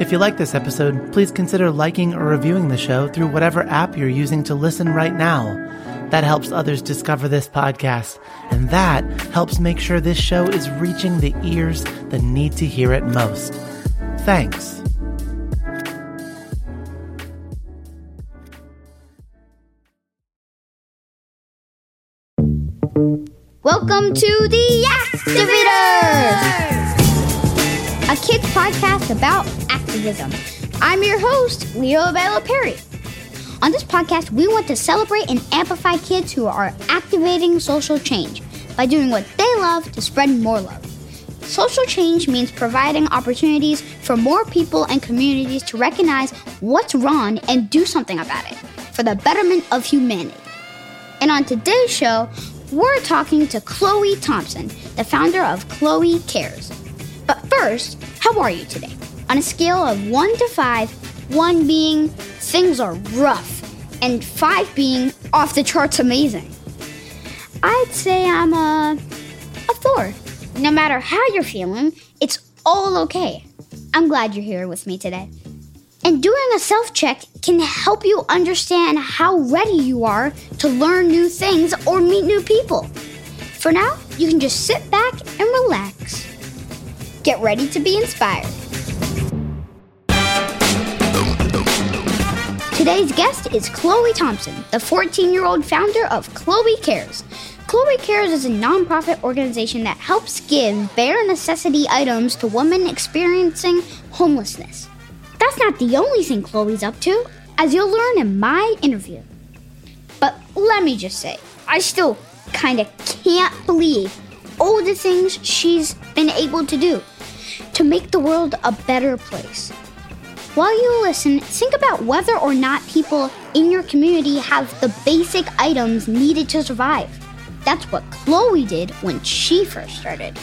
If you like this episode, please consider liking or reviewing the show through whatever app you're using to listen right now. That helps others discover this podcast, and that helps make sure this show is reaching the ears that need to hear it most. Thanks. Welcome to the Activators, a kids podcast about activism. I'm your host, Leo Bella Perry. On this podcast, we want to celebrate and amplify kids who are activating social change by doing what they love to spread more love. Social change means providing opportunities for more people and communities to recognize what's wrong and do something about it for the betterment of humanity. And on today's show, we're talking to Khloe Thompson, the founder of Khloe Kares. First, how are you today? On a scale of 1 to 5, 1 being things are rough, and 5 being off the charts amazing. I'd say I'm a, a 4. No matter how you're feeling, it's all okay. I'm glad you're here with me today. And doing a self check can help you understand how ready you are to learn new things or meet new people. For now, you can just sit back and relax. Get ready to be inspired. Today's guest is Khloe Thompson, the 14 year old founder of Khloe Kares. Khloe Kares is a nonprofit organization that helps give bare necessity items to women experiencing homelessness. That's not the only thing Khloe's up to, as you'll learn in my interview. But let me just say, I still kinda can't believe all the things she's been able to do to make the world a better place. While you listen, think about whether or not people in your community have the basic items needed to survive. That's what Khloe did when she first started.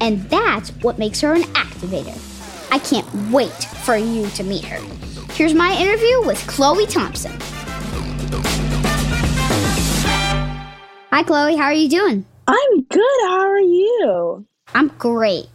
And that's what makes her an activator. I can't wait for you to meet her. Here's my interview with Khloe Thompson. Hi, Khloe. How are you doing? I'm good. How are you? I'm great.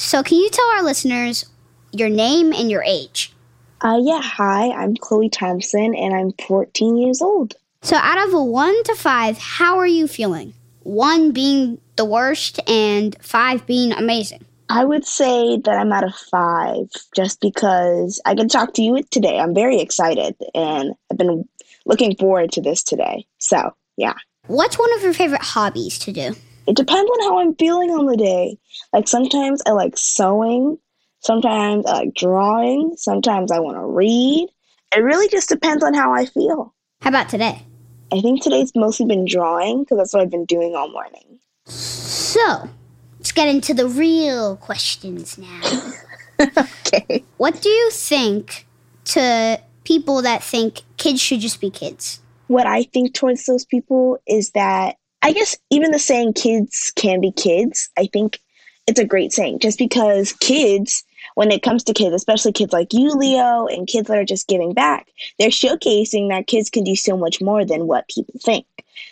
So, can you tell our listeners your name and your age? Uh, yeah. Hi, I'm Khloe Thompson, and I'm 14 years old. So, out of a one to five, how are you feeling? One being the worst, and five being amazing. I would say that I'm at a five just because I can talk to you today. I'm very excited, and I've been looking forward to this today. So, yeah. What's one of your favorite hobbies to do? It depends on how I'm feeling on the day. Like sometimes I like sewing, sometimes I like drawing, sometimes I want to read. It really just depends on how I feel. How about today? I think today's mostly been drawing because that's what I've been doing all morning. So, let's get into the real questions now. okay. What do you think to people that think kids should just be kids? What I think towards those people is that I guess even the saying kids can be kids, I think it's a great saying just because kids, when it comes to kids, especially kids like you, Leo, and kids that are just giving back, they're showcasing that kids can do so much more than what people think.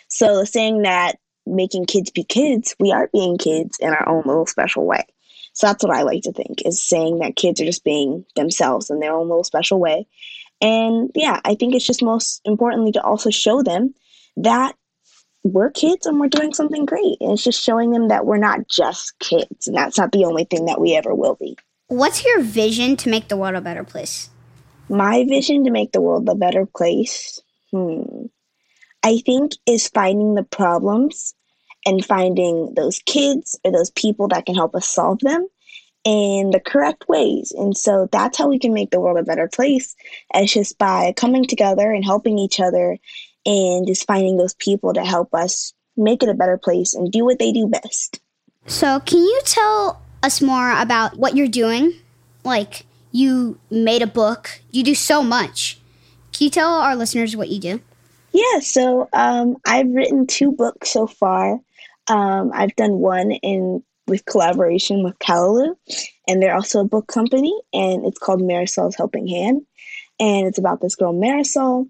So saying that making kids be kids, we are being kids in our own little special way. So that's what I like to think is saying that kids are just being themselves in their own little special way. And yeah, I think it's just most importantly to also show them that we're kids and we're doing something great. And it's just showing them that we're not just kids and that's not the only thing that we ever will be. What's your vision to make the world a better place? My vision to make the world a better place, hmm, I think is finding the problems and finding those kids or those people that can help us solve them in the correct ways. And so that's how we can make the world a better place. It's just by coming together and helping each other and just finding those people to help us make it a better place and do what they do best. So, can you tell us more about what you're doing? Like, you made a book, you do so much. Can you tell our listeners what you do? Yeah, so um, I've written two books so far. Um, I've done one in with collaboration with Callaloo, and they're also a book company, and it's called Marisol's Helping Hand, and it's about this girl Marisol,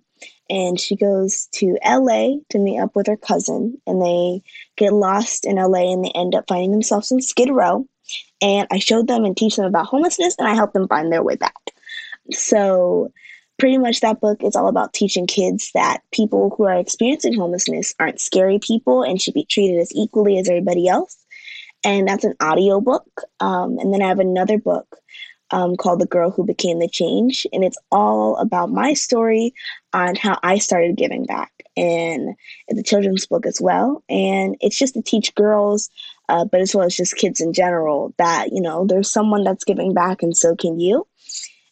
and she goes to LA to meet up with her cousin, and they get lost in LA, and they end up finding themselves in Skid Row, and I showed them and teach them about homelessness, and I help them find their way back. So pretty much that book is all about teaching kids that people who are experiencing homelessness aren't scary people and should be treated as equally as everybody else. And that's an audio book. Um, and then i have another book um, called the girl who became the change. And it's all about my story on how i started giving back. And a children's book as well. And it's just to teach girls uh, but as well as just kids in general that you know there's someone that's giving back and so can you.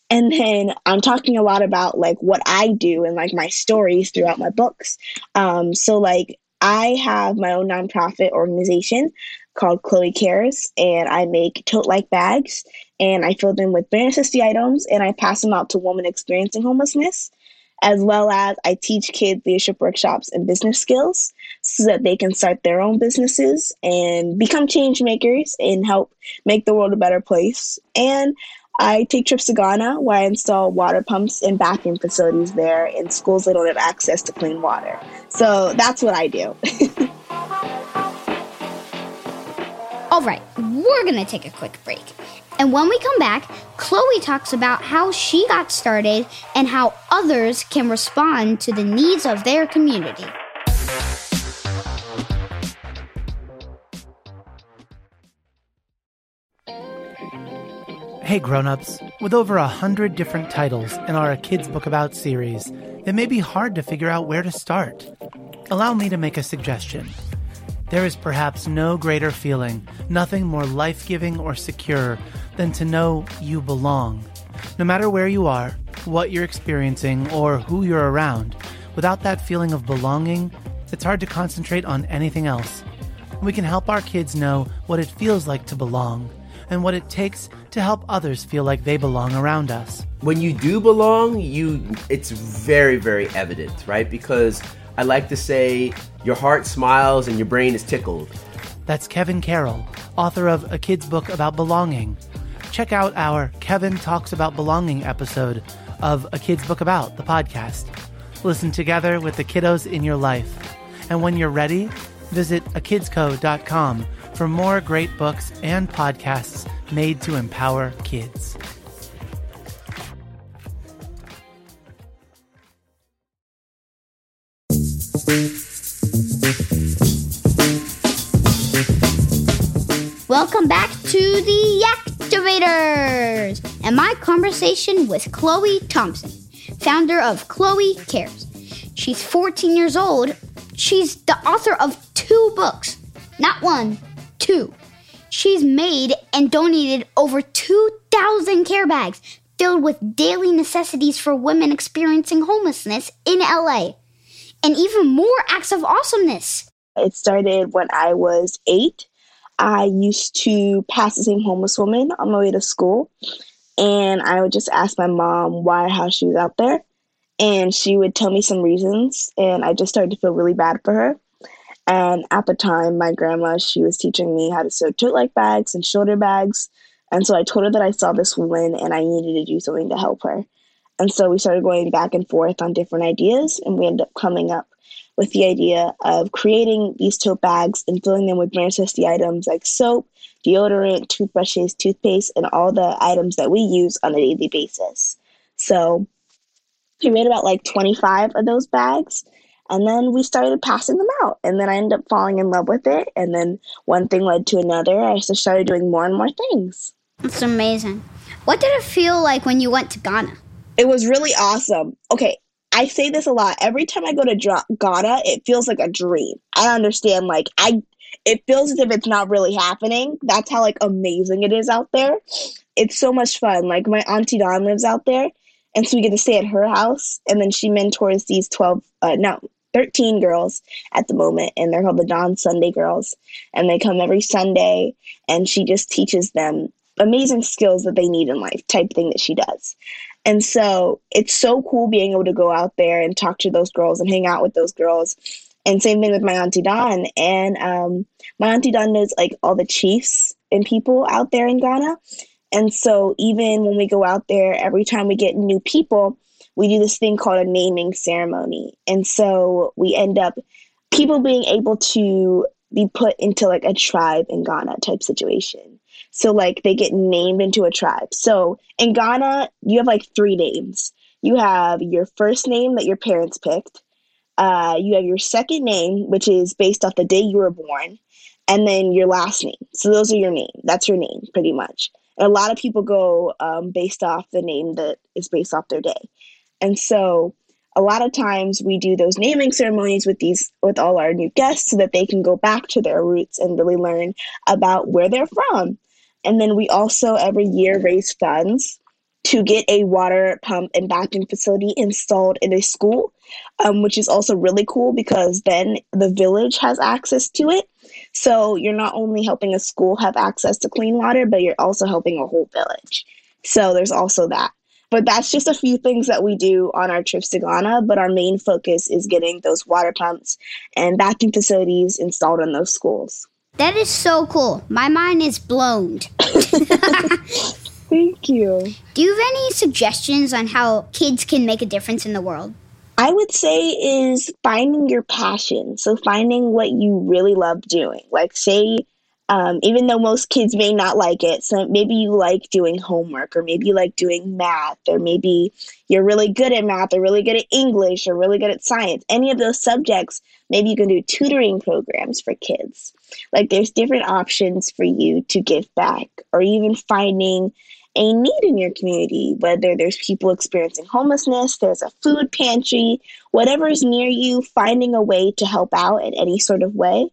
And then i'm talking a lot about like what i do and like my stories throughout my books. Um, so like i have my own nonprofit organization called Khloe Kares and i make tote like bags and i fill them with bare necessity items and i pass them out to women experiencing homelessness as well as i teach kids leadership workshops and business skills so that they can start their own businesses and become change makers and help make the world a better place and I take trips to Ghana where I install water pumps and bathroom facilities there in schools that don't have access to clean water. So that's what I do. All right, we're going to take a quick break. And when we come back, Khloe talks about how she got started and how others can respond to the needs of their community. Hey grown-ups, with over a hundred different titles in our Kids Book About series, it may be hard to figure out where to start. Allow me to make a suggestion. There is perhaps no greater feeling, nothing more life-giving or secure than to know you belong. No matter where you are, what you're experiencing, or who you're around, without that feeling of belonging, it's hard to concentrate on anything else. We can help our kids know what it feels like to belong and what it takes to help others feel like they belong around us. When you do belong, you it's very very evident, right? Because I like to say your heart smiles and your brain is tickled. That's Kevin Carroll, author of A Kid's Book About Belonging. Check out our Kevin Talks About Belonging episode of A Kid's Book About, the podcast. Listen together with the kiddos in your life. And when you're ready, visit akidsco.com for more great books and podcasts made to empower kids. Welcome back to the Activators and my conversation with Khloe Thompson, founder of Khloe Kares. She's 14 years old. She's the author of two books, not one, two. She's made and donated over 2,000 care bags filled with daily necessities for women experiencing homelessness in LA. And even more acts of awesomeness. It started when I was eight. I used to pass the same homeless woman on my way to school. And I would just ask my mom why how she was out there. And she would tell me some reasons. And I just started to feel really bad for her. And at the time, my grandma, she was teaching me how to sew tote like bags and shoulder bags. And so I told her that I saw this woman and I needed to do something to help her. And so we started going back and forth on different ideas, and we ended up coming up with the idea of creating these tote bags and filling them with bare necessity items like soap, deodorant, toothbrushes, toothpaste, and all the items that we use on a daily basis. So we made about like 25 of those bags and then we started passing them out. And then I ended up falling in love with it. And then one thing led to another. I just started doing more and more things. That's amazing. What did it feel like when you went to Ghana? It was really awesome. Okay, I say this a lot. Every time I go to Ghana, it feels like a dream. I understand, like, I. It feels as if it's not really happening. That's how like amazing it is out there. It's so much fun. Like my auntie Dawn lives out there, and so we get to stay at her house, and then she mentors these twelve, uh, no, 13 girls at the moment, and they're called the Dawn Sunday Girls. And they come every Sunday, and she just teaches them amazing skills that they need in life, type thing that she does. And so it's so cool being able to go out there and talk to those girls and hang out with those girls. And same thing with my auntie Dawn. And um, my auntie Dawn knows like all the chiefs and people out there in Ghana. And so even when we go out there, every time we get new people, we do this thing called a naming ceremony. And so we end up people being able to be put into like a tribe in Ghana type situation. So like they get named into a tribe. So in Ghana, you have like three names. You have your first name that your parents picked. Uh, you have your second name, which is based off the day you were born, and then your last name. So those are your name. That's your name, pretty much. And a lot of people go um, based off the name that is based off their day. And so a lot of times we do those naming ceremonies with these with all our new guests so that they can go back to their roots and really learn about where they're from. And then we also every year raise funds to get a water pump and bathroom facility installed in a school, um, which is also really cool because then the village has access to it. So you're not only helping a school have access to clean water, but you're also helping a whole village. So there's also that. But that's just a few things that we do on our trips to Ghana. But our main focus is getting those water pumps and vacuum facilities installed in those schools. That is so cool. My mind is blown. Thank you. Do you have any suggestions on how kids can make a difference in the world? I would say is finding your passion. So finding what you really love doing. Like say um, even though most kids may not like it. So maybe you like doing homework, or maybe you like doing math, or maybe you're really good at math, or really good at English, or really good at science. Any of those subjects, maybe you can do tutoring programs for kids. Like there's different options for you to give back, or even finding a need in your community, whether there's people experiencing homelessness, there's a food pantry, whatever is near you, finding a way to help out in any sort of way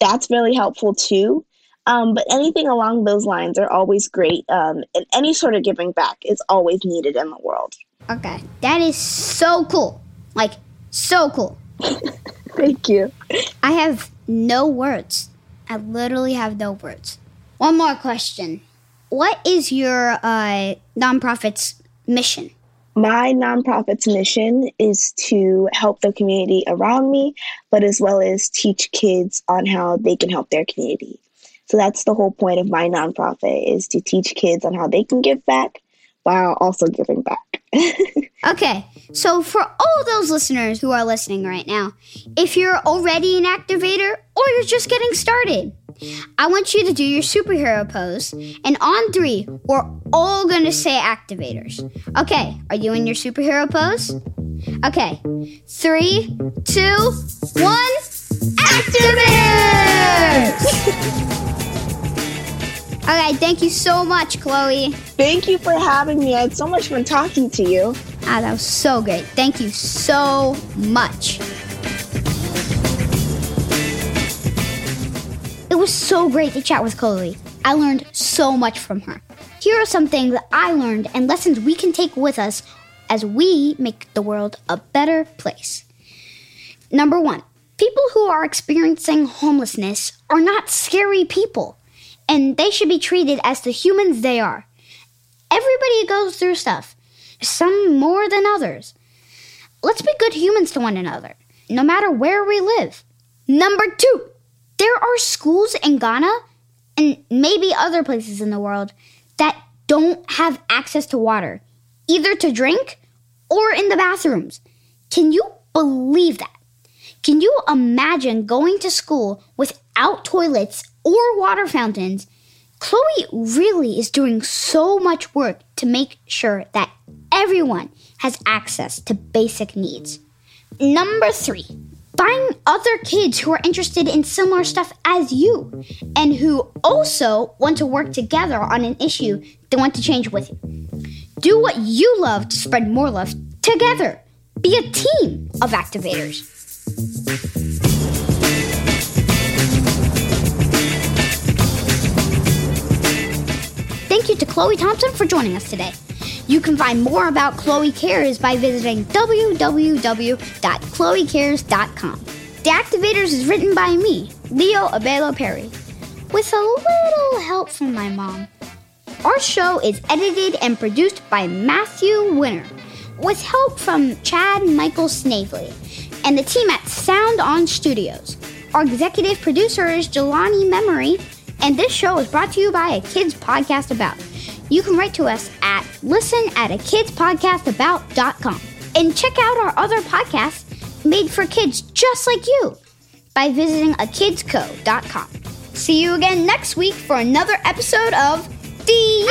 that's really helpful too. Um, but anything along those lines are always great. Um, and any sort of giving back is always needed in the world. Okay, that is so cool. Like, so cool. Thank you. I have no words. I literally have no words. One more question. What is your uh, nonprofit's mission? My nonprofit's mission is to help the community around me, but as well as teach kids on how they can help their community. So that's the whole point of my nonprofit is to teach kids on how they can give back while also giving back. okay, so for all those listeners who are listening right now, if you're already an activator or you're just getting started, I want you to do your superhero pose, and on three, we're all gonna say activators. Okay, are you in your superhero pose? Okay, three, two, one, activators! Okay, thank you so much, Khloe. Thank you for having me. I had so much fun talking to you. Ah, that was so great. Thank you so much. Was so great to chat with Khloe. I learned so much from her. Here are some things I learned and lessons we can take with us as we make the world a better place. Number one, people who are experiencing homelessness are not scary people and they should be treated as the humans they are. Everybody goes through stuff, some more than others. Let's be good humans to one another, no matter where we live. Number two, there are schools in Ghana and maybe other places in the world that don't have access to water, either to drink or in the bathrooms. Can you believe that? Can you imagine going to school without toilets or water fountains, Khloe really is doing so much work to make sure that everyone has access to basic needs. Number three, find other kids who are interested in similar stuff as you and who also want to work together on an issue they want to change with you. Do what you love to spread more love together. Be a team of activators. Thank you to Khloe Thompson for joining us today. You can find more about Khloe Kares by visiting www.khloekares.com. The Activators is written by me, Leo Abelo Perry, with a little help from my mom. Our show is edited and produced by Matthew Winner with help from Chad Michael Snavely and the team at Sound On Studios. Our executive producer is Jelani Memory, and this show is brought to you by a kids podcast about. You can write to us at listen at a kidspodcastabout.com and check out our other podcasts made for kids just like you by visiting akidsco.com. See you again next week for another episode of The